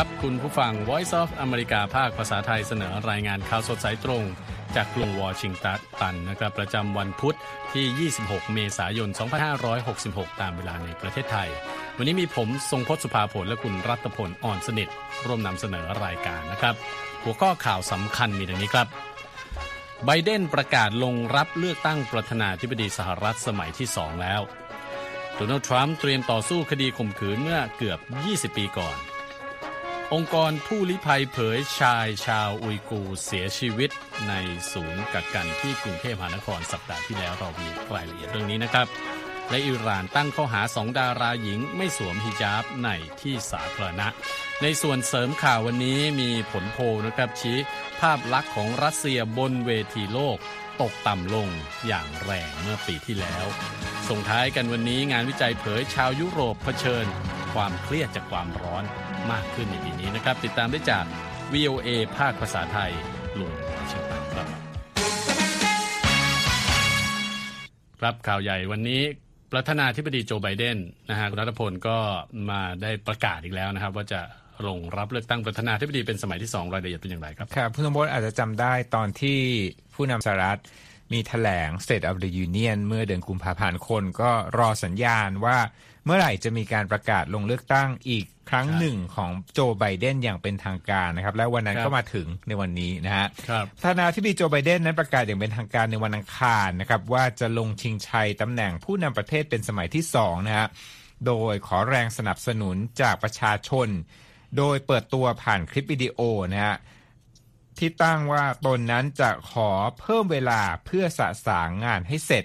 ครับ คุณผู้ฟัง Voice of America ภาคภาษาไทยเสนอรายงานข่าวสดสายตรง จากกรุงวอชิงตันนะครับ ประจำวันพุธที่ 26 เมษายน 2566 ตามเวลาในประเทศไทย วันนี้มีผมทรงพศสุภาผลและคุณรัตพลอ่อนสนิท ร่วมนำเสนอรายการนะครับ หัวข้อข่าวสำคัญมีดังนี้ครับไบเดนประกาศลงรับเลือกตั้งประธานาธิบดีสหรัฐสมัยที่2แล้วโดนัลด์ทรัมป์เตรียมต่อสู้คดีข่มขืนเมื่อเกือบ 20 ปีก่อน องค์กรผู้ลี้ภัยเผยชายชาวอุยกูเสียชีวิตในศูนย์กักกันที่กรุงเทพมหานครสัปดาห์ที่แล้วเรามีรายละเอียดเรื่องนี้นะครับ และอิหร่านตั้งข้อหาสองดาราหญิงไม่สวมฮิญาบในที่สาธารณะ ในส่วนเสริมข่าววันนี้มีผลโพลนะครับชี้ภาพลักษณ์ของรัสเซียบนเวทีโลกตกต่ำลงอย่างแรงเมื่อปีที่แล้ว ส่งท้ายกันวันนี้งานวิจัยเผยชาวยุโรปเผชิญ ความเครียดจากความร้อน มากขึ้นในปีนี้นะครับ ติดตามได้จาก VOA ภาคภาษาไทยลุงวอชิงตันครับ ครับข่าวใหญ่วันนี้ประธานาธิบดีโจไบเดนนะฮะคุณรัฐพลก็มาได้ประกาศอีกแล้วนะครับ ว่าจะลงรับเลือกตั้งประธานาธิบดีเป็นสมัยที่สองรายละเอียดเป็นอย่างไรครับครับผู้นำบดอาจจะจำได้ตอนที่ผู้นำสหรัฐมีแถลง State of the Union เมื่อเดือนกุมภาพันธ์คนก็รอสัญญาณว่า เมื่อไหร่จะมีการประกาศลงเลือกตั้งอีกครั้งหนึ่งของโจไบเดนอย่างเป็นทางการนะครับ และวันนั้นครับก็มาถึงในวันนี้นะฮะครับประธานาธิบดีโจไบเดนนั้นประกาศอย่างเป็นทางการในวันอังคารนะครับว่าจะลงชิงชัยตำแหน่งผู้นำประเทศเป็นสมัยที่สองนะฮะโดยขอแรงสนับสนุนจากประชาชน โดยเปิดตัวผ่านคลิปวิดีโอนะฮะที่ตั้งว่าตนนั้นจะขอเพิ่มเวลาเพื่อสะสางงานให้เสร็จ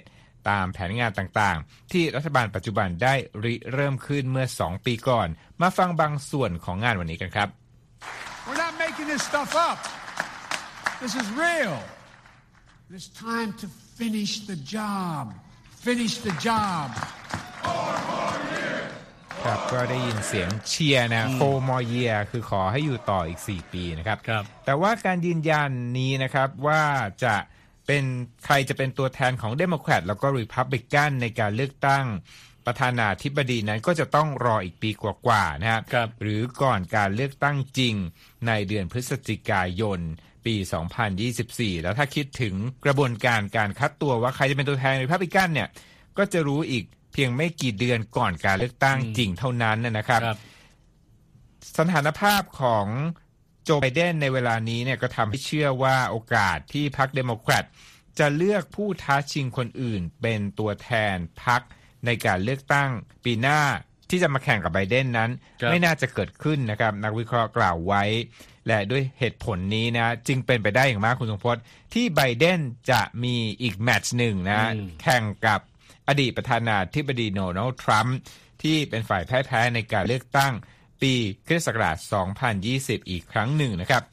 ตามแผนงานต่างๆ ที่รัฐบาลปัจจุบันได้ริเริ่มขึ้นเมื่อ 2 ปีก่อน มาฟังบางส่วนของงานวันนี้กันครับ We're not making this stuff up. This is real. It's time to finish the job. Finish the job. ครับก็ได้ยินเสียงเชียร์นะ four more years คือขอให้อยู่ต่ออีก 4 ปีนะครับครับแต่ว่าการยืนยันนี้นะครับว่าจะ เป็นใครจะเป็นตัวแทนของเดโมแครตแล้วก็รีพับลิกันในการเลือกตั้งประธานาธิบดีนั้นก็จะต้องรออีกปีกว่าๆนะครับครับหรือก่อนการเลือกตั้งจริงในเดือนพฤศจิกายน ปี 2024 แล้วถ้าคิดถึงกระบวนการการคัดตัวว่าใครจะเป็นตัวแทนรีพับลิกันเนี่ยก็จะรู้อีกเพียงไม่กี่เดือนก่อนการเลือกตั้งจริงเท่านั้นนะครับครับสถานภาพของ โจไบเดนในเวลานี้เนี่ยก็ทำให้เชื่อว่าโอกาสที่พรรคเดโมแครตจะเลือกผู้ท้าชิงคนอื่น เป็นตัวแทนพรรคในการเลือกตั้งปีหน้าที่จะมาแข่งกับไบเดนนั้นครับไม่น่าจะเกิดขึ้นนะครับ นักวิเคราะห์กล่าวไว้ และด้วยเหตุผลนี้นะ จึงเป็นไปได้อย่างมากคุณสมพศที่ไบเดนจะมีอีกแมตช์หนึ่งนะอืมแข่งกับอดีตประธานาธิบดีโดนัลด์ทรัมป์ที่เป็นฝ่ายพ่ายแพ้ในการเลือกตั้ง ปีคริสต์ศักราช 2020 อีกครั้งหนึ่งนะครับ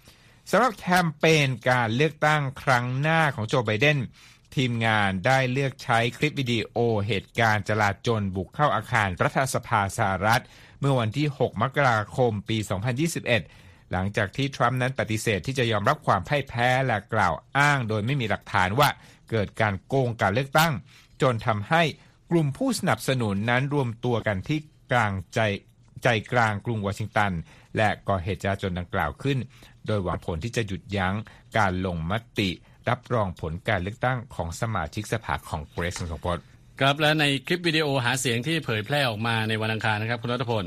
สำหรับแคมเปญการเลือกตั้งครั้งหน้าของโจไบเดนทีมงานได้เลือกใช้คลิปวิดีโอเหตุการณ์จลาจลบุกเข้าอาคารรัฐสภาสหรัฐ เมื่อวันที่ 6 มกราคมปี 2021 หลังจากที่ทรัมป์นั้นปฏิเสธที่จะยอมรับความพ่ายแพ้และกล่าวอ้าง โดยไม่มีหลักฐานว่าเกิดการโกงการเลือกตั้ง จนทำให้กลุ่มผู้สนับสนุนนั้นรวมตัวกันที่กลางใจ ใจกลางกรุงวอชิงตัน และก่อเหตุจลาจลดังกล่าวขึ้น โดยหวังผลที่จะหยุดยั้งการลงมติ รับรองผลการเลือกตั้งของสมาชิกสภาของเกรสสงพจน์ครับและในคลิปวิดีโอหาเสียงที่เผยแพร่ออกมาในวันอังคารนะครับคุณรัฐพล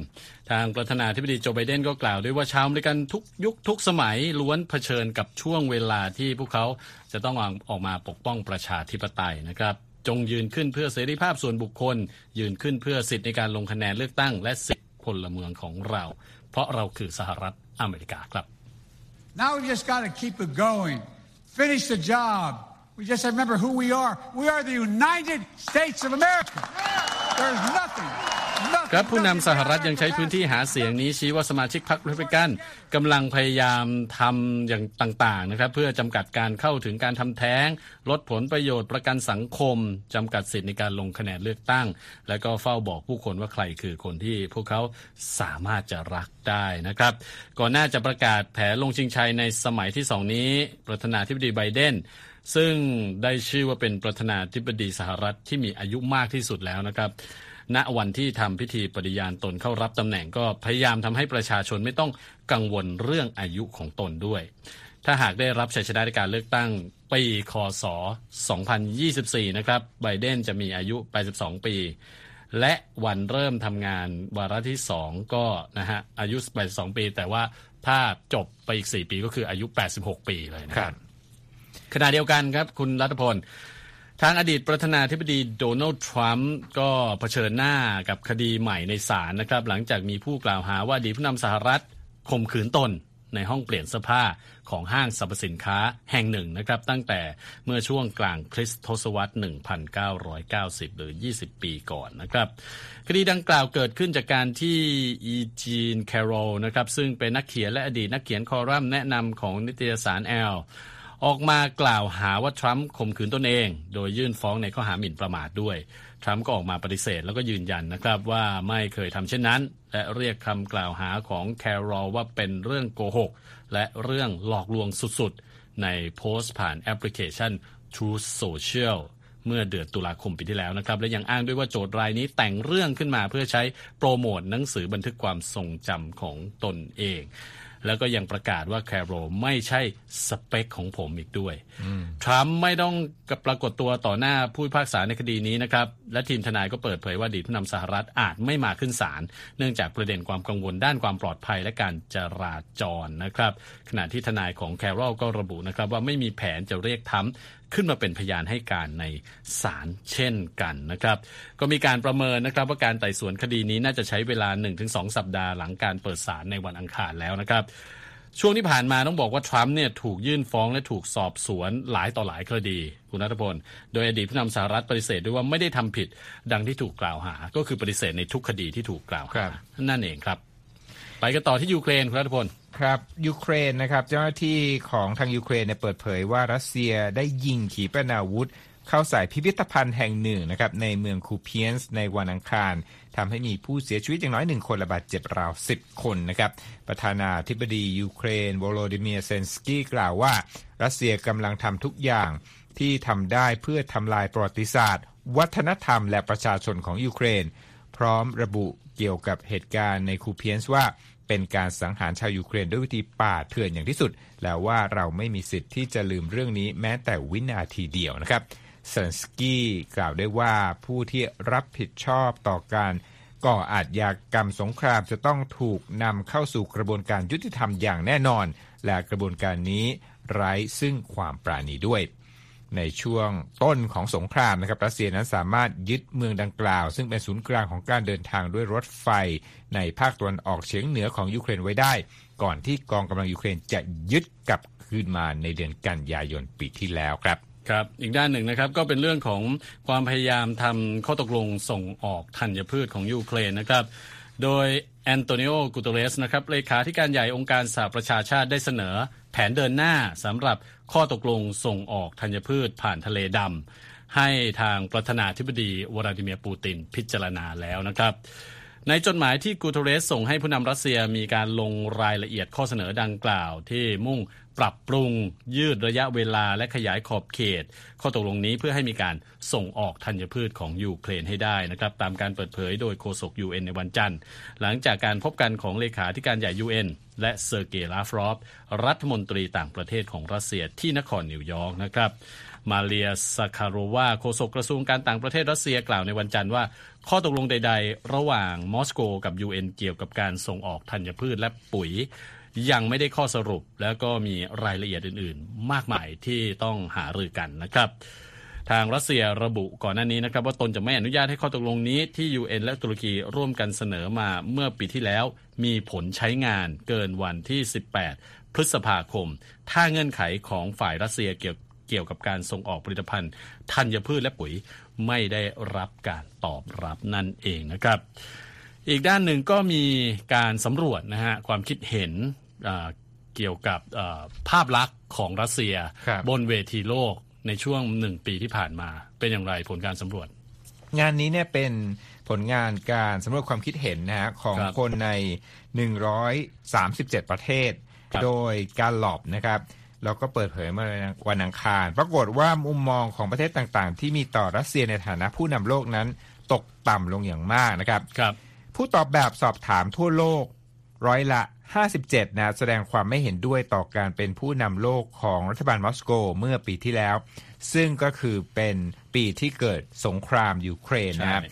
ทางประธานาธิบดีโจไบเดนก็กล่าวด้วยว่าชาวอเมริกันทุกยุคทุกสมัยล้วนเผชิญกับช่วงเวลาที่พวกเขาจะต้องออกมาปกป้องประชาธิปไตยนะครับจงยืนขึ้นเพื่อเสรีภาพส่วนบุคคล ยืนขึ้นเพื่อสิทธิในการลงคะแนนเลือกตั้ง และสิทธิ พลเมืองของเรา เพราะเราคือสหรัฐอเมริกาครับ Now we just got to keep it going. Finish the job. We just remember who we are. We are the United States of America. There's nothing. ครับผู้นำสหรัฐยังใช้พื้นที่หาเสียงนี้ชี้ว่าสมาชิกพรรครีพับลิกันกำลังพยายามทำอย่างต่างๆนะครับเพื่อจำกัดการเข้าถึงการทำแท้ง ลดผลประโยชน์ประกันสังคมจำกัดสิทธิในการลงคะแนนเลือกตั้ง และก็เฝ้าบอกผู้คนว่าใครคือคนที่พวกเขาสามารถจะรักได้นะครับ ก่อนหน้าจะประกาศแผนลงชิงชัยในสมัยที่สองนี้ ประธานาธิบดีไบเดนซึ่งได้ชื่อว่าเป็นประธานาธิบดีสหรัฐที่มีอายุมากที่สุดแล้วนะครับ ณวันที่ทำพิธีปฏิญาณตนเข้ารับตำแหน่งก็พยายามทำให้ประชาชนไม่ต้องกังวลเรื่องอายุของตนด้วย ถ้าหากได้รับชัยชนะในการเลือกตั้งปีคศ 2024 นะครับไบเดนจะมีอายุ 82 ปี และวันเริ่มทำงานวาระที่ 2 ก็นะฮะอายุ 82 ปี แต่ว่าถ้าจบไปอีก 4 ปีก็คืออายุ 86 ปีเลยนะครับขณะเดียวกันครับ คุณรัตพล ทางอดีตประธานาธิบดีโดนัลด์ทรัมป์ก็เผชิญหน้ากับคดีใหม่ในศาลนะครับ หลังจากมีผู้กล่าวหาว่าอดีตผู้นำสหรัฐข่มขืนตนในห้องเปลี่ยนเสื้อผ้าของห้างสรรพสินค้าแห่งหนึ่งนะครับ ตั้งแต่เมื่อช่วงกลางคริสตศวรรษ 1990 หรือ 20 ปีก่อนนะครับ คดีดังกล่าวเกิดขึ้นจากการที่อีจีนแคโรลนะครับซึ่งเป็นนักเขียนและอดีตนักเขียนคอลัมน์แนะนำของนิตยสารแอล ออกมากล่าวหาว่าทรัมป์ข่มขืนตนเอง โดยยื่นฟ้องในข้อหาหมิ่นประมาทด้วย ทรัมป์ก็ออกมาปฏิเสธแล้วก็ยืนยันนะครับว่าไม่เคยทำเช่นนั้น และเรียกคำกล่าวหาของแคโรลว่าเป็นเรื่องโกหก และเรื่องหลอกลวงสุดๆ ในโพสต์ผ่านแอปพลิเคชัน Truth Social เมื่อเดือนตุลาคมปีที่แล้วนะครับ และยังอ้างด้วยว่าโจทย์รายนี้แต่งเรื่องขึ้นมาเพื่อใช้โปรโมทหนังสือบันทึกความทรงจำของตนเอง แล้วก็ยังประกาศว่าแคโรลไม่ใช่สเปคของผมอีกด้วยทรัมป์ไม่ต้องปรากฏตัวต่อหน้าผู้พิพากษาในคดีนี้นะครับ และทีมทนายก็เปิดเผยว่าอดีตผู้นำสหรัฐอาจไม่มาขึ้นศาลเนื่องจากประเด็นความกังวลด้านความปลอดภัยและการจราจรนะครับ ขณะที่ทนายของแคโรลก็ระบุนะครับว่าไม่มีแผนจะเรียกทรัมป์ขึ้นมาเป็นพยานให้การในศาลเช่นกันนะครับ ก็มีการประเมินนะครับว่าการไต่สวนคดีนี้น่าจะใช้เวลา 1-2 สัปดาห์หลังการเปิดศาลในวันอังคารแล้วนะครับช่วงที่ผ่านมาต้องบอกว่าทรัมป์เนี่ยถูกยื่นฟ้องและถูกสอบสวนหลายต่อหลายคดี คุณนัทพล โดยอดีตผู้นำสหรัฐปฏิเสธด้วยว่าไม่ได้ทำผิดดังที่ถูกกล่าวหา ก็คือปฏิเสธในทุกคดีที่ถูกกล่าวครัหาบนั่นเองครับ ไปกันต่อที่ยูเครนคุณนัทพลครับยูเครนนะครับเจ้าหน้าที่ของทางยูเครนเนี่ยเปิดเผยว่ารัสเซียได้ยิงขีปนาวุธ เข้าใส่พิพิธภัณฑ์แห่งหนึ่งนะครับในเมืองคูเพียนส์ในวันอังคารทำให้มีผู้เสียชีวิตอย่างน้อยหนึ่งคนและบาดเจ็บราว 10 คนนะครับประธานาธิบดียูเครนโวโลดิเมียร์ เซเลนสกี้กล่าวว่า รัสเซียกำลังทำทุกอย่างที่ทำได้เพื่อทำลายประวัติศาสตร์ วัฒนธรรมและประชาชนของยูเครน พร้อมระบุเกี่ยวกับเหตุการณ์ในคูเพียนส์ว่าเป็นการสังหารชาวยูเครนด้วยวิธีป่าเถื่อนอย่างที่สุด แล้วว่าเราไม่มีสิทธิ์ที่จะลืมเรื่องนี้แม้แต่วินาทีเดียวนะครับเซนสกี้กล่าวได้ว่าผู้ที่รับผิดชอบต่อการก่ออาชญากรรมสงครามจะต้องถูกนำเข้าสู่กระบวนการยุติธรรมอย่างแน่นอน และกระบวนการนี้ไร้ซึ่งความปราณีด้วย ในช่วงต้นของสงครามนะครับรัสเซียนั้นสามารถยึดเมืองดังกล่าว ซึ่งเป็นศูนย์กลางของการเดินทางด้วยรถไฟ ในภาคตะวันออกเฉียงเหนือของยูเครนไว้ได้ ก่อนที่กองกำลังยูเครนจะยึดกลับคืนมาในเดือนกันยายนปีที่แล้วครับครับอีกด้านหนึ่งนะครับก็เป็นเรื่องของความพยายามทำข้อตกลงส่งออกธัญพืชของยูเครนนะครับ โดยแอนโตนิโอ กูตเรสนะครับเลขาธิการใหญ่องค์การสหประชาชาติได้เสนอ แผนเดินหน้าสำหรับข้อตกลงส่งออกธัญพืชผ่านทะเลดำให้ทางประธานาธิบดีวลาดิเมียร์ปูตินพิจารณาแล้วนะครับ ในจดหมายที่กูเทเรสส่งให้ผู้นำรัสเซียมีการลงรายละเอียดข้อเสนอดังกล่าวที่มุ่งปรับปรุงยืดระยะเวลาและขยายขอบเขต ข้อตกลงนี้เพื่อให้มีการส่งออกธัญพืชของยูเครนให้ได้นะครับตามการเปิดเผยโดยโฆษก UN ในวันจันทร์ หลังจากการพบกันของเลขาธิการใหญ่ UN และเซอร์เกย์ลาฟรอฟ รัฐมนตรีต่างประเทศของรัสเซียที่นครนิวยอร์กนะครับ มาเรียซาคาโรวาโฆษกกระทรวงการต่างประเทศรัสเซียกล่าวในวันจันทร์ว่า ข้อตกลงใด ๆ ระหว่างมอสโกกับ UN เกี่ยวกับการส่งออกธัญพืชและปุ๋ยยังไม่ได้ข้อสรุปแล้วก็มีรายละเอียดอื่น ๆ มากมายที่ต้องหารือกันนะครับ ทางรัสเซียระบุก่อนหน้านี้นะครับว่าตนจะไม่อนุญาตให้ข้อตกลงนี้ที่ UN และตุรกีร่วมกันเสนอมาเมื่อปีที่แล้ว มีผลใช้งานเกินวันที่ 18 พฤษภาคม ถ้าเงื่อนไขของฝ่ายรัสเซียเกี่ยวเกี่ยวกับการส่งออกผลิตภัณฑ์ธัญพืชและปุ๋ยไม่ได้รับการตอบรับนั่นเองนะครับ อีกด้านหนึ่งก็มีการสำรวจนะฮะความคิดเห็นอ่าเกี่ยวกับอ่าภาพลักษณ์ของรัสเซียครับบนเวทีโลก ในช่วงหนึ่งปีที่ผ่านมา เป็นอย่างไรผลการสำรวจ งานนี้เนี่ยเป็นผลงานการสำรวจความคิดเห็นนะฮะของครับคนใน 137 ประเทศ ครับ โดยการหลอบนะครับ แล้วก็เปิดเผยเมื่อวันอังคาร ปรากฏว่ามุมมองของประเทศต่างๆ ที่มีต่อรัสเซียในฐานะผู้นำโลกนั้นตกต่ำลงอย่างมากนะครับ ครับ ผู้ตอบแบบสอบถามทั่วโลกร้อยละ 57 นะแสดงความไม่เห็นด้วยต่อการเป็นผู้นำโลกของรัฐบาลมอสโกเมื่อปีที่แล้ว ซึ่งก็คือเป็นปีที่เกิดสงครามยูเครนนะครับใช่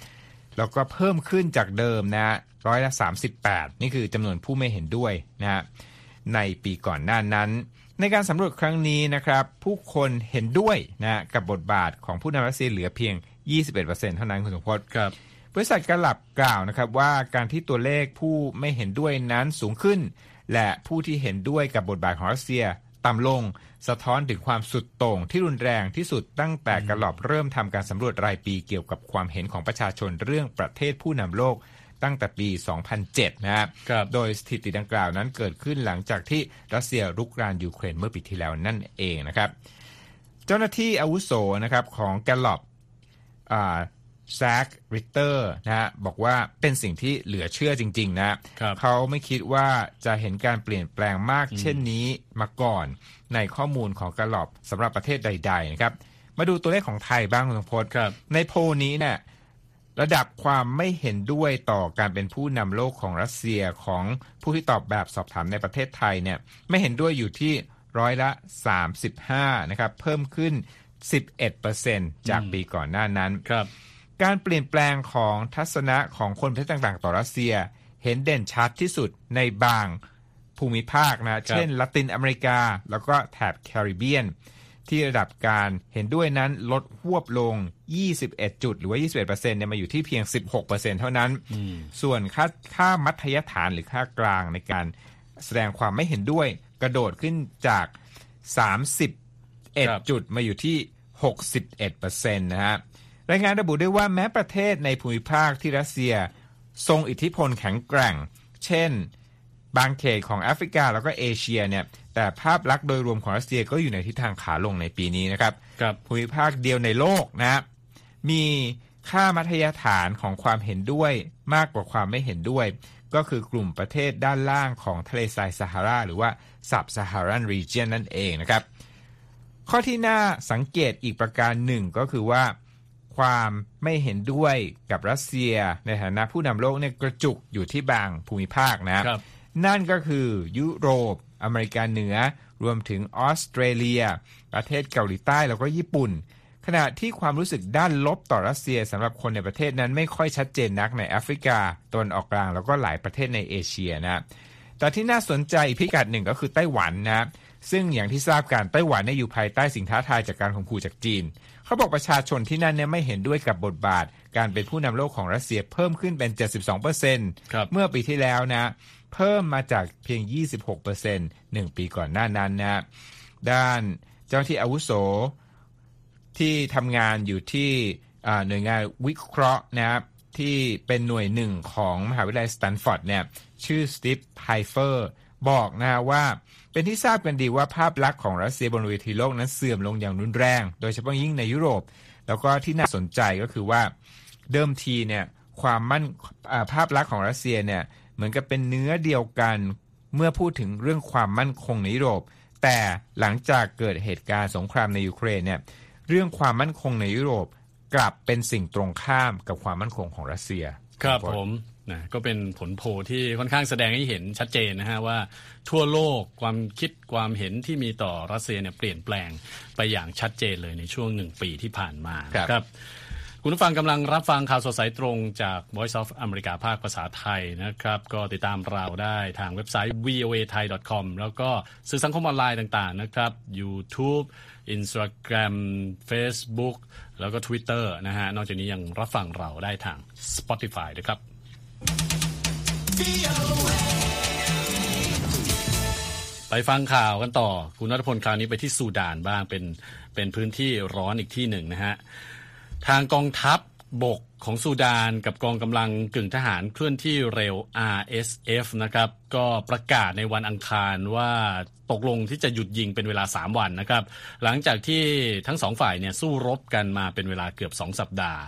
แล้วก็เพิ่มขึ้นจากเดิมนะร้อยละ 38 นี่คือจำนวนผู้ไม่เห็นด้วยนะฮะในปีก่อนหน้านั้น ในการสำรวจครั้งนี้นะครับ ผู้คนเห็นด้วยนะกับบทบาทของผู้นำรัสเซียเหลือเพียง 21%เท่านั้นคุณสมพศครับ บริษัทกลับกล่าวนะครับว่าการที่ตัวเลขผู้ไม่เห็นด้วยนั้นสูงขึ้น และผู้ที่เห็นด้วยกับบทบาทของรัสเซียต่ำลง สะท้อนถึงความสุดโต่งที่รุนแรงที่สุดตั้งแต่ Gallup เริ่มทำการสำรวจรายปีเกี่ยวกับความเห็นของประชาชนเรื่องประเทศผู้นำโลกตั้งแต่ปี 2007 นะครับครับ โดยสถิติดังกล่าวนั้นเกิดขึ้นหลังจากที่รัสเซียรุกรานยูเครนเมื่อปีที่แล้วนั่นเองนะครับ เจ้าหน้าที่อาวุโสนะครับของ Gallup แซคริตเตอร์นะฮะบอกว่าเป็นสิ่งที่เหลือเชื่อจริง ๆ นะครับเขาไม่คิดว่าจะเห็นการเปลี่ยนแปลงมากเช่นนี้มาก่อนในข้อมูลของแกลลอบสำหรับประเทศใด ๆ นะครับ มาดูตัวเลขของไทยบ้างคุณสมพศครับในโพลนี้เนี่ยระดับความไม่เห็นด้วยต่อการเป็นผู้นำโลกของรัสเซียของผู้ที่ตอบแบบสอบถามในประเทศไทยเนี่ยไม่เห็นด้วยอยู่ที่ร้อยละ 35 นะครับ เพิ่มขึ้น 11%จากปีก่อนหน้านั้นครับ การเปลี่ยนแปลงของทัศนะของคนประเทศต่างๆ ต่อรัสเซีย เห็นเด่นชัดที่สุดในบางภูมิภาคนะ เช่นละตินอเมริกา แล้วก็แถบแคริบเบียน ที่ระดับการเห็นด้วยนั้นลดหวบลง 21 จุด หรือว่า 21%เนี่ยมาอยู่ที่เพียง 16%เท่านั้น ส่วนค่าค่ามัธยฐานหรือค่ากลางในการแสดงความไม่เห็นด้วยกระโดดขึ้นจากครับ31 จุดมาอยู่ที่ 61%นะฮะ รายงานระบุด้วยว่าแม้ประเทศในภูมิภาคที่รัสเซีย ทรงอิทธิพลแข็งแกร่ง เช่น บางเขตของแอฟริกาแล้วก็เอเชียเนี่ยแต่ภาพลักษณ์โดยรวมของรัสเซียก็อยู่ในทิศทางขาลงในปีนี้นะครับครับภูมิภาคเดียวในโลกนะมีค่ามัธยฐานของความเห็นด้วยมากกว่าความไม่เห็นด้วย ก็คือกลุ่มประเทศด้านล่างของทะเลทรายซาฮาราหรือว่า Sub Saharan Region นั่นเองนะครับ ข้อที่น่าสังเกตอีกประการหนึ่งก็คือว่า ความไม่เห็นด้วยกับรัสเซียในฐานะผู้นำโลกเนี่ยกระจุกอยู่ที่บางภูมิภาคนะครับนั่นก็คือยุโรป อเมริกาเหนือ รวมถึงออสเตรเลีย ประเทศเกาหลีใต้แล้วก็ญี่ปุ่น ขณะที่ความรู้สึกด้านลบต่อรัสเซียสำหรับคนในประเทศนั้นไม่ค่อยชัดเจนนักในแอฟริกาตะวันออกกลางแล้วก็หลายประเทศในเอเชียนะแต่ที่น่าสนใจอีกพิกัดหนึ่งก็คือไต้หวันนะซึ่งอย่างที่ทราบกันไต้หวันเนี่ยอยู่ภายใต้สิ่งท้าทายจากการข่มขู่จากจีน เขาบอกประชาชนที่นั่นเนี่ยไม่เห็นด้วยกับบทบาท การเป็นผู้นำโลกของรัสเซียเพิ่มขึ้นเป็น 72%ครับเมื่อปีที่แล้วนะ เพิ่มมาจากเพียง 26%หนึ่งปีก่อนหน้านั้นนะ ด้านเจ้าหน้าที่อาวุโสที่ทำงานอยู่ที่อ่าหน่วยงานวิเคราะห์นะครับที่เป็นหน่วยหนึ่งของมหาวิทยาลัยสแตนฟอร์ดเนี่ยชื่อสตีฟไพเฟอร์ บอกนะฮะว่าเป็นที่ทราบกันดีว่าภาพลักษณ์ของรัสเซียบนเวทีโลกนั้นเสื่อมลงอย่างรุนแรง โดยเฉพาะยิ่งในยุโรป แล้วก็ที่น่าสนใจก็คือว่าเดิมทีเนี่ยความมั่นภาพลักษณ์ของรัสเซียเนี่ยเหมือนกับเป็นเนื้อเดียวกันเมื่อพูดถึงเรื่องความมั่นคงในยุโรป แต่หลังจากเกิดเหตุการณ์สงครามในยูเครนเนี่ยเรื่องความมั่นคงในยุโรปกลับเป็นสิ่งตรงข้ามกับความมั่นคงของรัสเซีย ครับผม นะก็เป็นผลโพลที่ค่อนข้างแสดงให้เห็นชัดเจนนะฮะว่าทั่วโลกความคิดความเห็นที่มีต่อรัสเซียเนี่ยเปลี่ยนแปลงไปอย่างชัดเจนเลยในช่วงหนึ่งปีที่ผ่านมาครับนะครับคุณผู้ฟังกำลังรับฟังข่าวสดสายตรงจาก Voice of America ภาคภาษาไทยนะครับ ก็ติดตามเราได้ทางเว็บไซต์ voa thai com แล้วก็สื่อสังคมออนไลน์ต่างๆนะครับ YouTube Instagram Facebook แล้วก็ Twitter นะฮะ นอกจากนี้ยังรับฟังเราได้ทาง Spotify ด้วยครับ ไปฟังข่าวกันต่อ คุณนัทพลคราวนี้ไปที่ซูดานบ้างเป็นเป็นพื้นที่ร้อนอีกที่หนึ่งนะฮะ ทางกองทัพบกของซูดานกับกองกำลังกึ่งทหารเคลื่อนที่เร็ว RSF นะครับ ก็ประกาศในวันอังคารว่าตกลงที่จะหยุดยิงเป็นเวลา 3 วันนะครับ หลังจากที่ทั้งสองฝ่ายเนี่ยสู้รบกันมาเป็นเวลาเกือบ 2 สัปดาห์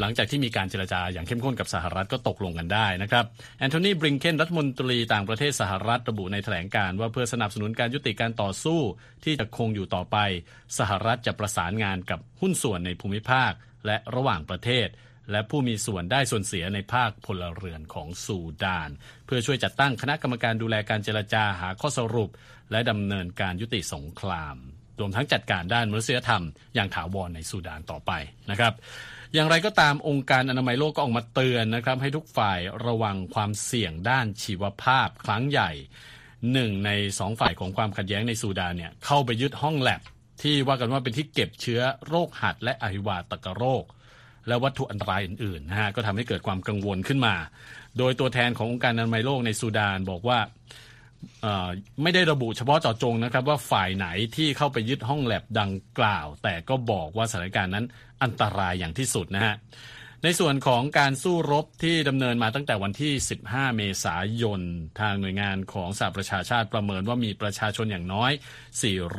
หลังจากที่มีการเจรจาอย่างเข้มข้นกับสหรัฐก็ตกลงกันได้นะครับแอนโทนีบริงเคนรัฐมนตรีต่างประเทศสหรัฐระบุในแถลงการว่าเพื่อสนับสนุนการยุติการต่อสู้ที่จะคงอยู่ต่อไป สหรัฐจะประสานงานกับหุ้นส่วนในภูมิภาคและระหว่างประเทศ และผู้มีส่วนได้ส่วนเสียในภาคพลเรือนของซูดาน เพื่อช่วยจัดตั้งคณะกรรมการดูแลการเจรจาหาข้อสรุป และดำเนินการยุติสงครามรวมทั้งจัดการด้านมนุษยธรรมอย่างถาวรในซูดานต่อไปนะครับ อย่างไรก็ตามองค์การอนามัยโลกก็ออกมาเตือนนะครับ ให้ทุกฝ่ายระวังความเสี่ยงด้านชีวภาพครั้งใหญ่หนึ่งในสองฝ่ายของความขัดแย้งในซูดานเนี่ยเข้าไปยึดห้องแลบที่ว่ากันว่าเป็นที่เก็บเชื้อโรคหัดและอหิวาตกโรค และวัตถุอันตรายอื่นๆนะฮะก็ทำให้เกิดความกังวลขึ้นมา โดยตัวแทนขององค์การอนามัยโลกในซูดานบอกว่า ไม่ได้ระบุเฉพาะเจาะจงนะครับว่าฝ่ายไหนที่เข้าไปยึดห้องแลบดังกล่าว แต่ก็บอกว่าสถานการณ์นั้นอันตรายอย่างที่สุดนะฮะในส่วนของการสู้รบที่ดำเนินมาตั้งแต่วันที่ 15 เมษายน ทางหน่วยงานของสหประชาชาติประเมินว่ามีประชาชนอย่างน้อย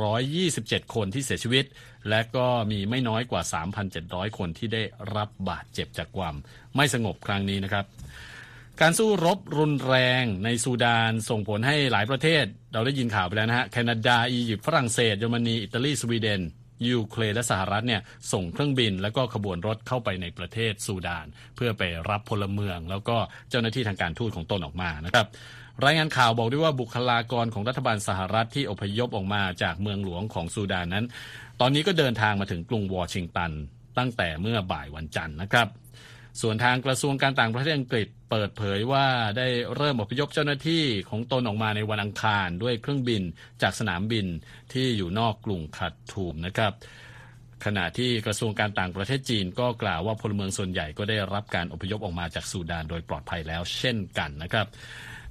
427 คนที่เสียชีวิต และก็มีไม่น้อยกว่า 3,700 คนที่ได้รับบาดเจ็บจากความไม่สงบครั้งนี้นะครับ การสู้รบรุนแรงในซูดานส่งผลให้หลายประเทศ เราได้ยินข่าวไปแล้วนะฮะ แคนาดา อียิปต์ฝรั่งเศส เยอรมนี อิตาลี สวีเดน ยูเครนและสหรัฐเนี่ยส่งเครื่องบินแล้วก็ขบวนรถเข้าไปในประเทศซูดาน เพื่อไปรับพลเมือง แล้วก็เจ้าหน้าที่ทางการทูตของตนออกมานะครับรายงานข่าวบอกด้วยว่าบุคลากรของรัฐบาลสหรัฐที่อพยพออกมาจากเมืองหลวงของซูดานนั้น ตอนนี้ก็เดินทางมาถึงกรุงวอชิงตัน ตั้งแต่เมื่อบ่ายวันจันทร์นะครับ ส่วนทางกระทรวงการต่างประเทศอังกฤษ เปิดเผยว่าได้เริ่มอพยพเจ้าหน้าที่ของตนออกมาในวันอังคารด้วยเครื่องบินจากสนามบินที่อยู่นอกกรุงคัตทูมนะครับขณะที่กระทรวงการต่างประเทศจีนก็กล่าวว่าพลเมืองส่วนใหญ่ก็ได้รับการอพยพออกมาจากซูดานโดยปลอดภัยแล้วเช่นกันนะครับ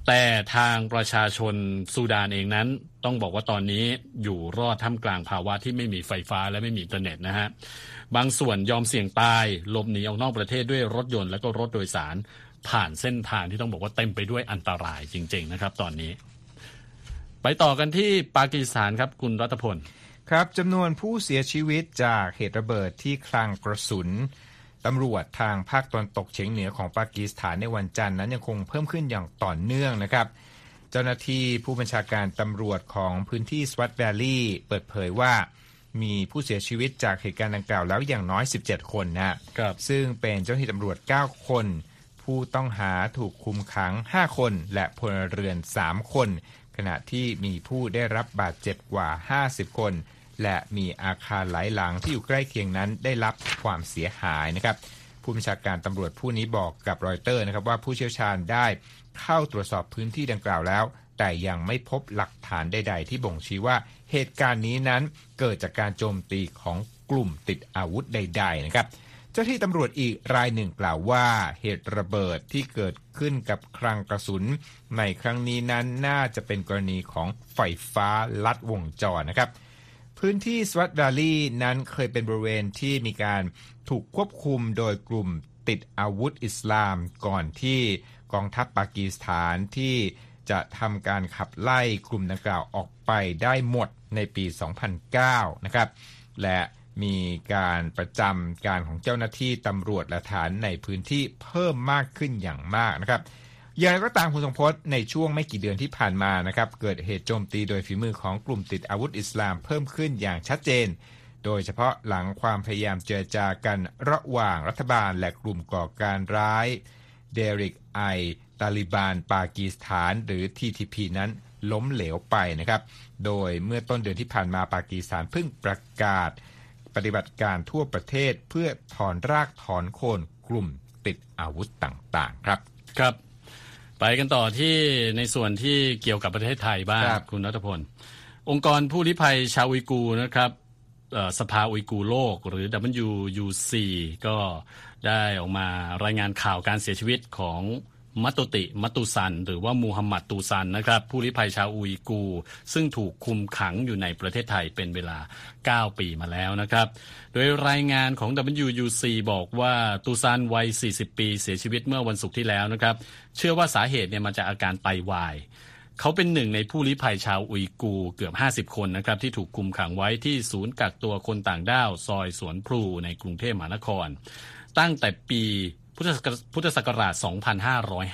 แต่ทางประชาชนซูดานเองนั้น ต้องบอกว่าตอนนี้อยู่รอดท่ามกลางภาวะที่ไม่มีไฟฟ้าและไม่มีอินเทอร์เน็ตนะฮะบางส่วนยอมเสี่ยงตายหลบหนีออกนอกประเทศด้วยรถยนต์และก็รถโดยสาร ผ่านเส้นทางที่ต้องบอกว่าเต็มไปด้วยอันตรายจริง ๆ นะครับ ตอนนี้ ไปต่อกันที่ปากีสถานครับคุณรัตพลครับจำนวนผู้เสียชีวิตจากเหตุระเบิดที่คลังกระสุนตำรวจทางภาคตะวันตกเฉียงเหนือของปากีสถานในวันจันทร์นั้นยังคงเพิ่มขึ้นอย่างต่อเนื่องนะครับ เจ้าหน้าที่ผู้บัญชาการตำรวจของพื้นที่สวัตแวลลี่เปิดเผยว่ามีผู้เสียชีวิตจากเหตุการณ์ดังกล่าวแล้วอย่างน้อย 17 คนนะครับซึ่งเป็นเจ้าหน้าที่ตำรวจ 9 คน ผู้ต้องหาถูกคุมขัง 5 คน และพลเรือน 3 คน ขณะที่มีผู้ได้รับบาดเจ็บกว่า 50 คน และมีอาคารหลายหลังที่อยู่ใกล้เคียงนั้นได้รับความเสียหายนะครับผู้บัญชาการตำรวจผู้นี้บอกกับรอยเตอร์นะครับว่าผู้เชี่ยวชาญได้เข้าตรวจสอบพื้นที่ดังกล่าวแล้ว แต่ยังไม่พบหลักฐานใด ๆ ที่บ่งชี้ว่าเหตุการณ์นี้นั้นเกิดจากการโจมตีของกลุ่มติดอาวุธใด ๆ นะครับ เจ้าที่ตำรวจอีกรายหนึ่งกล่าวว่าเหตุระเบิดที่เกิดขึ้นกับคลังกระสุน ในครั้งนี้นั้นน่าจะเป็นกรณีของไฟฟ้าลัดวงจรนะครับ พื้นที่สวัตดาลีนั้นเคยเป็นบริเวณที่มีการถูกควบคุมโดยกลุ่มติดอาวุธอิสลามก่อนที่กองทัพปากีสถานที่จะทำการขับไล่กลุ่มดังกล่าวออกไปได้หมดในปี 2009 นะครับ และ มีการประจำการของเจ้าหน้าที่ตำรวจและฐานในพื้นที่เพิ่มมากขึ้นอย่างมากนะครับอย่างไรก็ตามคุณสงพจน์ในช่วงไม่กี่เดือนที่ผ่านมานะครับเกิดเหตุโจมตีโดยฝีมือของกลุ่มติดอาวุธอิสลามเพิ่มขึ้นอย่างชัดเจน โดยเฉพาะหลังความพยายามเจรจากันระหว่างรัฐบาลและกลุ่มก่อการร้ายเดริกไอตาลิบานปากีสถานหรือ TTP นั้นล้มเหลวไปนะครับ โดยเมื่อต้นเดือนที่ผ่านมาปากีสถานเพิ่งประกาศ ปฏิบัติการทั่วประเทศเพื่อถอนรากถอนโคนกลุ่มติดอาวุธต่างๆ ครับครับ ไปกันต่อที่ในส่วนที่เกี่ยวกับประเทศไทยบ้างคุณรัตพล องค์กรผู้ลี้ภัยชาวอุยกูนะครับสภาอุยกูโลก หรือ WUC ก็ได้ออกมารายงานข่าวการเสียชีวิตของ มัตุติมัตุซัน หรือว่ามูฮัมหมัดตูซันนะครับ ผู้ลี้ภัยชาวอุยกู ซึ่งถูกคุมขังอยู่ในประเทศไทยเป็นเวลา 9 ปีมาแล้วนะครับ โดยรายงานของ WUC บอกว่าตูซันวัย 40 ปีเสียชีวิตเมื่อวันศุกร์ที่แล้วนะครับ เชื่อว่าสาเหตุเนี่ยมาจากอาการไตาวายเขาเป็นหนึ่งในผู้ลี้ภัยชาวอุยกูเกือบ 50 คนนะครับ ที่ถูกคุมขังไว้ที่ศูนย์กักตัวคนต่างด้าว ซอยสวนพลูในกรุงเทพมหานคร ตั้งแต่ปี พุทธศักราช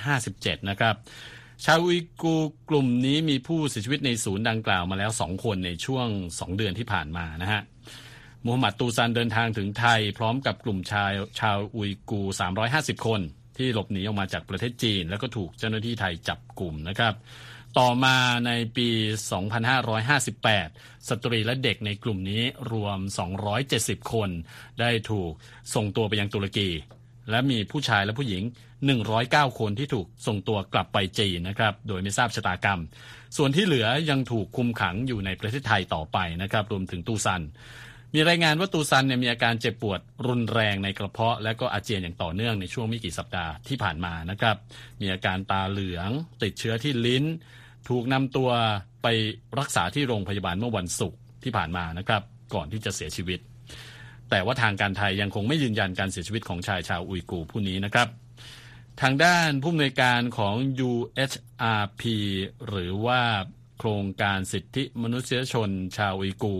2557 นะครับ ชาวอุยกูกลุ่มนี้มีผู้เสียชีวิตในศูนย์ดังกล่าวมาแล้ว 2 คนในช่วง 2 เดือนที่ผ่านมานะฮะมูฮัมหมัดตูซันเดินทางถึงไทย พร้อมกับกลุ่มชายชาวอุยกู 350 คน ที่หลบหนีออกมาจากประเทศจีน แล้วก็ถูกเจ้าหน้าที่ไทยจับกลุ่มนะครับ ต่อมาในปี 2558 สตรีและเด็กในกลุ่มนี้รวม 270 คน ได้ถูกส่งตัวไปยังตุรกี และมีผู้ชายและผู้หญิง 109 คนที่ถูกส่งตัวกลับไปจีนนะครับ โดยไม่ทราบชะตากรรม ส่วนที่เหลือยังถูกคุมขังอยู่ในประเทศไทยต่อไปนะครับ รวมถึงตูซัน มีรายงานว่าตูซันเนี่ยมีอาการเจ็บปวดรุนแรงในกระเพาะ และก็อาเจียนอย่างต่อเนื่องในช่วงไม่กี่สัปดาห์ที่ผ่านมานะครับ มีอาการตาเหลือง ติดเชื้อที่ลิ้น ถูกนำตัวไปรักษาที่โรงพยาบาลเมื่อวันศุกร์ที่ผ่านมานะครับ ก่อนที่จะเสียชีวิต แต่ว่าทางการไทยยังคงไม่ยืนยันการเสียชีวิตของชายชาวอุยกูผู้นี้นะครับ ทางด้านผู้อำนวยการของ UHRP หรือว่าโครงการสิทธิมนุษยชนชาวอุยกู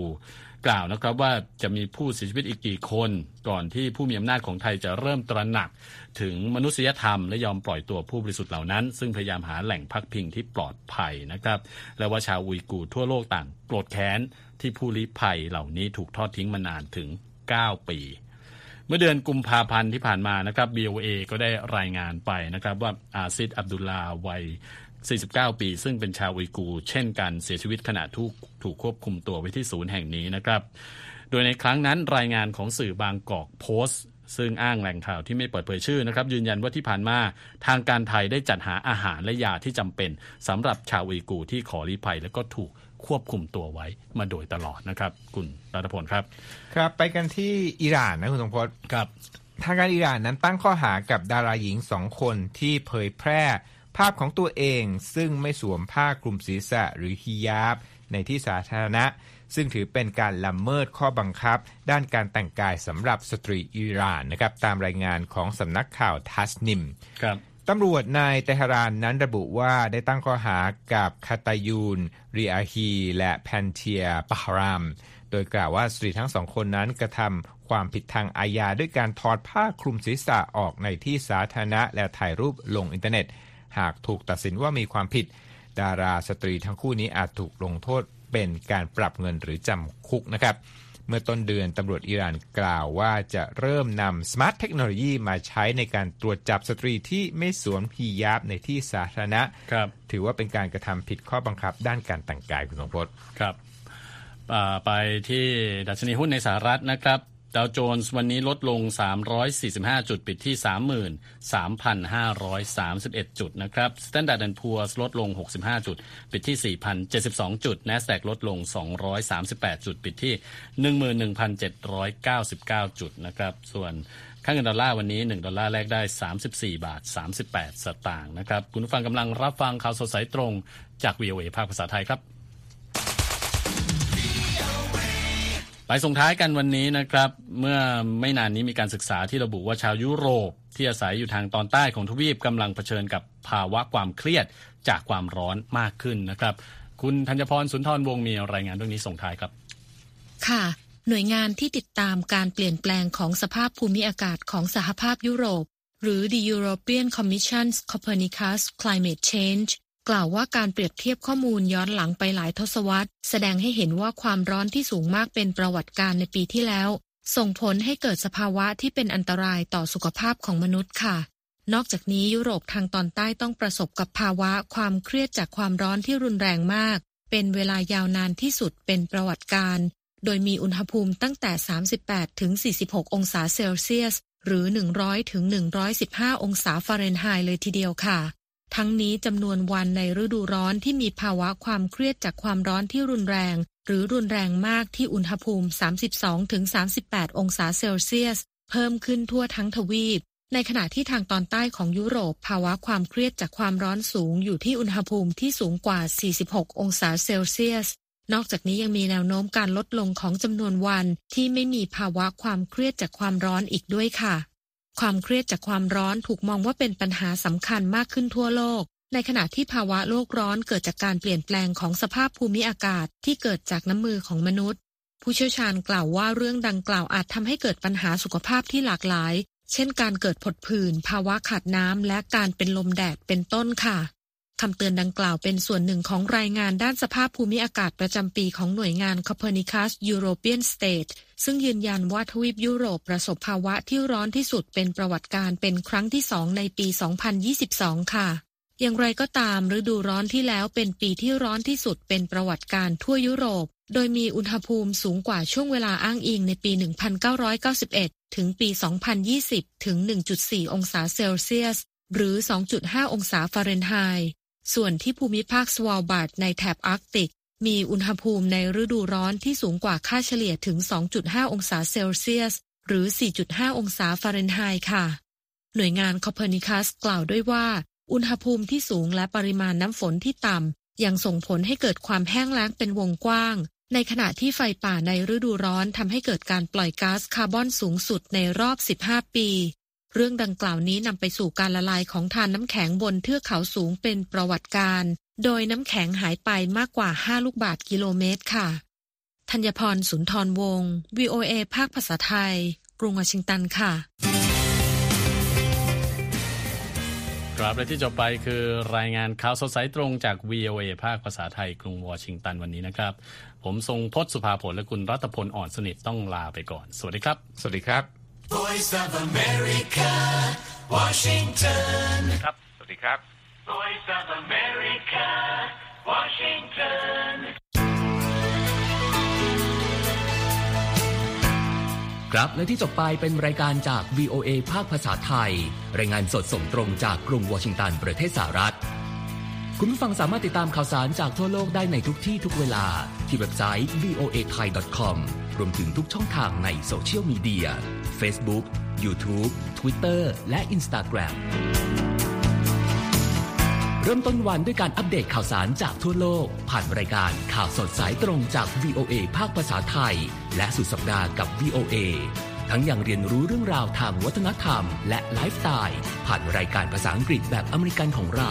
กล่าวนะครับว่าจะมีผู้เสียชีวิตอีกกี่คน ก่อนที่ผู้มีอำนาจของไทยจะเริ่มตระหนัก ถึงมนุษยธรรมและยอมปล่อยตัวผู้บริสุทธิ์เหล่านั้น ซึ่งพยายามหาแหล่งพักพิงที่ปลอดภัยนะครับ และว่าชาวอุยกูทั่วโลกต่างโกรธแค้นที่ผู้ลี้ภัยเหล่านี้ถูกทอดทิ้งมานานถึง 9 ปี เมื่อเดือนกุมภาพันธ์ที่ผ่านมานะครับ BOA ก็ได้รายงานไปนะครับว่าอาซิดอับดุลลาวัย 49 ปี ซึ่งเป็นชาวอุยกู เช่นกันเสียชีวิตขณะถูกถูกควบคุมตัวไว้ที่ศูนย์แห่งนี้นะครับ โดยในครั้งนั้นรายงานของสื่อบางกอกโพสต์ซึ่งอ้างแหล่งข่าวที่ไม่เปิดเผยชื่อนะครับ ยืนยันว่าที่ผ่านมาทางการไทยได้จัดหาอาหารและยาที่จำเป็นสำหรับชาวอุยกูที่ขอลี้ภัย และก็ถูก ควบคุมตัวไว้มาโดยตลอดนะครับคุณรัตพลครับ ครับไปกันที่อิหร่านนะคุณสมพศครับทางการอิหร่านนั้นตั้งข้อหากับดาราหญิงสองคนที่เผยแพร่ ภาพของตัวเองซึ่งไม่สวมผ้าคลุมศีรษะหรือฮิญาบ ในที่สาธารณะ ซึ่งถือเป็นการละเมิดข้อบังคับ ด้านการแต่งกายสำหรับสตรีอิหร่านนะครับตามรายงานของสำนักข่าวทัสนิมครับ ตำรวจในเตหะรานนั้นระบุว่าได้ตั้งข้อหากับคาตายูนริอาฮีและแพนเทียปาราม โดยกล่าวว่าสตรีทั้งสองคนนั้นกระทำความผิดทางอาญาด้วยการถอดผ้าคลุมศีรษะออกในที่สาธารณะและถ่ายรูปลงอินเทอร์เน็ต หากถูกตัดสินว่ามีความผิด ดาราสตรีทั้งคู่นี้อาจถูกลงโทษเป็นการปรับเงินหรือจำคุกนะครับ เมื่อต้นเดือนตำรวจอิหร่านกล่าวว่าจะเริ่มนำ smart technology มาใช้ในการตรวจจับสตรีที่ไม่สวมฮิญาบในที่สาธารณะ ครับ ถือว่าเป็นการกระทำผิดข้อบังคับด้านการแต่งกายคุณสมพศครับ อ่าไปที่ดัชนีหุ้นในสหรัฐนะครับ ดาวโจนส์วันนี้ลดลง 345 จุดปิดที่ 33,531 จุดนะครับ Standard Poor's ลดลง 65 จุด ปิดที่ 4,072 จุด NASDAQ ลดลง 238 จุด ปิดที่ 11,799 จุดนะครับ ส่วนค่าเงินดอลลาร์วันนี้ 1 ดอลลาร์แลกได้ 34 บาท 38 สตางค์นะครับ คุณผู้ฟังกำลังรับฟังข่าวสดสายตรงจาก VOA ภาคภาษาไทยครับ ไปส่งท้ายกันวันนี้นะครับ เมื่อไม่นานนี้มีการศึกษาที่ระบุว่าชาวยุโรป ที่อาศัยอยู่ทางตอนใต้ของทวีปกำลังเผชิญกับภาวะความเครียดจากความร้อนมากขึ้นนะครับ คุณธัญพรสุนทรวงศ์มีรายงานเรื่องนี้ส่งท้ายครับ ค่ะ หน่วยงานที่ติดตามการเปลี่ยนแปลงของสภาพภูมิอากาศของสหภาพยุโรป หรือ The European Commission's Copernicus Climate Change กล่าวว่าการเปรียบเทียบข้อมูลย้อนหลังไปหลายทศวรรษ แสดงให้เห็นว่าความร้อนที่สูงมากเป็นประวัติการในปีที่แล้ว ส่งผลให้เกิดสภาวะที่เป็นอันตรายต่อสุขภาพของมนุษย์ค่ะ นอกจากนี้ยุโรปทางตอนใต้ต้องประสบกับภาวะความเครียดจากความร้อนที่รุนแรงมาก เป็นเวลายาวนานที่สุดเป็นประวัติการ โดยมีอุณหภูมิตั้งแต่ 38 ถึง 46 องศาเซลเซียส หรือ 100 ถึง 115 องศาฟาเรนไฮต์เลยทีเดียวค่ะ ทั้งนี้จำนวนวันในฤดูร้อนที่มีภาวะความเครียดจากความร้อนที่รุนแรง หรือรุนแรงมากที่อุณหภูมิ 32ถึง38 องศาเซลเซียส เพิ่มขึ้นทั่วทั้งทวีป ในขณะที่ทางตอนใต้ของยุโรปภาวะความเครียดจากความร้อนสูงอยู่ที่อุณหภูมิที่สูงกว่า 46 องศาเซลเซียส นอกจากนี้ยังมีแนวโน้มการลดลงของจำนวนวันที่ไม่มีภาวะความเครียดจากความร้อนอีกด้วยค่ะ ความเครียดจากความร้อนถูกมองว่าเป็นปัญหาสำคัญมากขึ้นทั่วโลก ในขณะที่ภาวะโลกร้อนเกิดจากการเปลี่ยนแปลงของสภาพภูมิอากาศที่เกิดจากน้ำมือของมนุษย์ ผู้เชี่ยวชาญกล่าวว่าเรื่องดังกล่าวอาจทำให้เกิดปัญหาสุขภาพที่หลากหลาย เช่นการเกิดผดผื่น ภาวะขาดน้ำและการเป็นลมแดดเป็นต้นค่ะ คำเตือนดังกล่าวเป็นส่วนหนึ่งของรายงานด้านสภาพภูมิอากาศประจำปีของหน่วยงาน Copernicus European State ซึ่งยืนยันว่าทวีปยุโรปประสบภาวะที่ร้อนที่สุดเป็นประวัติการณ์เป็นครั้งที่สองในปี 2022 ค่ะ อย่างไรก็ตามฤดูร้อนที่แล้วเป็นปีที่ร้อนที่สุดเป็นประวัติการณ์ทั่วยุโรป โดยมีอุณหภูมิสูงกว่าช่วงเวลาอ้างอิงในปี 1991 ถึงปี 2020 ถึง 1.4 องศาเซลเซียส หรือ 2.5 องศาฟาเรนไฮต์ ส่วนที่ภูมิภาคสวาลบาร์ดในแถบอาร์กติก มีอุณหภูมิในฤดูร้อนที่สูงกว่าค่าเฉลี่ยถึง 2.5 องศาเซลเซียส หรือ 4.5 องศาฟาเรนไฮต์ค่ะ หน่วยงานคอ p e r n i คัสกล่าวด้วยว่า อุณหภูมิที่สูงและปริมาณน้ำฝนที่ต่ำ ยังส่งผลให้เกิดความแห้งแล้งเป็นวงกว้าง ในขณะที่ไฟป่าในฤดูร้อนทำให้เกิดการปล่อยก๊าซคาร์บอนสูงสุดในรอบ 15 ปี เรื่องดังกล่าวนี้นำไปสู่การละลายของทานน้ำแข็งบนเทือกเขาสูงเป็นประวัติการ โดยน้ำแข็งหายไปมากกว่า 5 ลูกบาทกิโลเมตรค่ะ ธัญพรสุนทรวงศ์ VOA ภาคภาษาไทย กรุงวอชิงตันค่ะครับและที่จบไปคือรายงานข่าวสดสายตรงจาก VOA ภาคภาษาไทยกรุงวอชิงตันวันนี้นะครับ ผมทรงพศสุภาผลและคุณรัตพลอ่อนสนิทต้องลาไปก่อน สวัสดีครับ สวัสดีครับ Voice of America, Washington. ครับ สวัสดีครับ Voice of America, Washington. ครับและที่จบไปเป็นรายการจาก VOA ภาคภาษาไทย รายงานสดส่งตรงจากกรุงวอชิงตันประเทศสหรัฐ คุณผู้ฟังสามารถติดตามข่าวสารจากทั่วโลกได้ในทุกที่ทุกเวลาที่เว็บไซต์ voa thai com รวมถึงทุกช่องทางในโซเชียลมีเดีย Facebook YouTube Twitter และ Instagram เริ่มต้นวันด้วยการอัปเดตข่าวสารจากทั่วโลก ผ่านรายการข่าวสดสายตรงจาก VOA ภาคภาษาไทย และสุดสัปดาห์กับ VOA ทั้งยังเรียนรู้เรื่องราวทางวัฒนธรรม และไลฟ์สไตล์ผ่านรายการภาษาอังกฤษแบบอเมริกันของเรา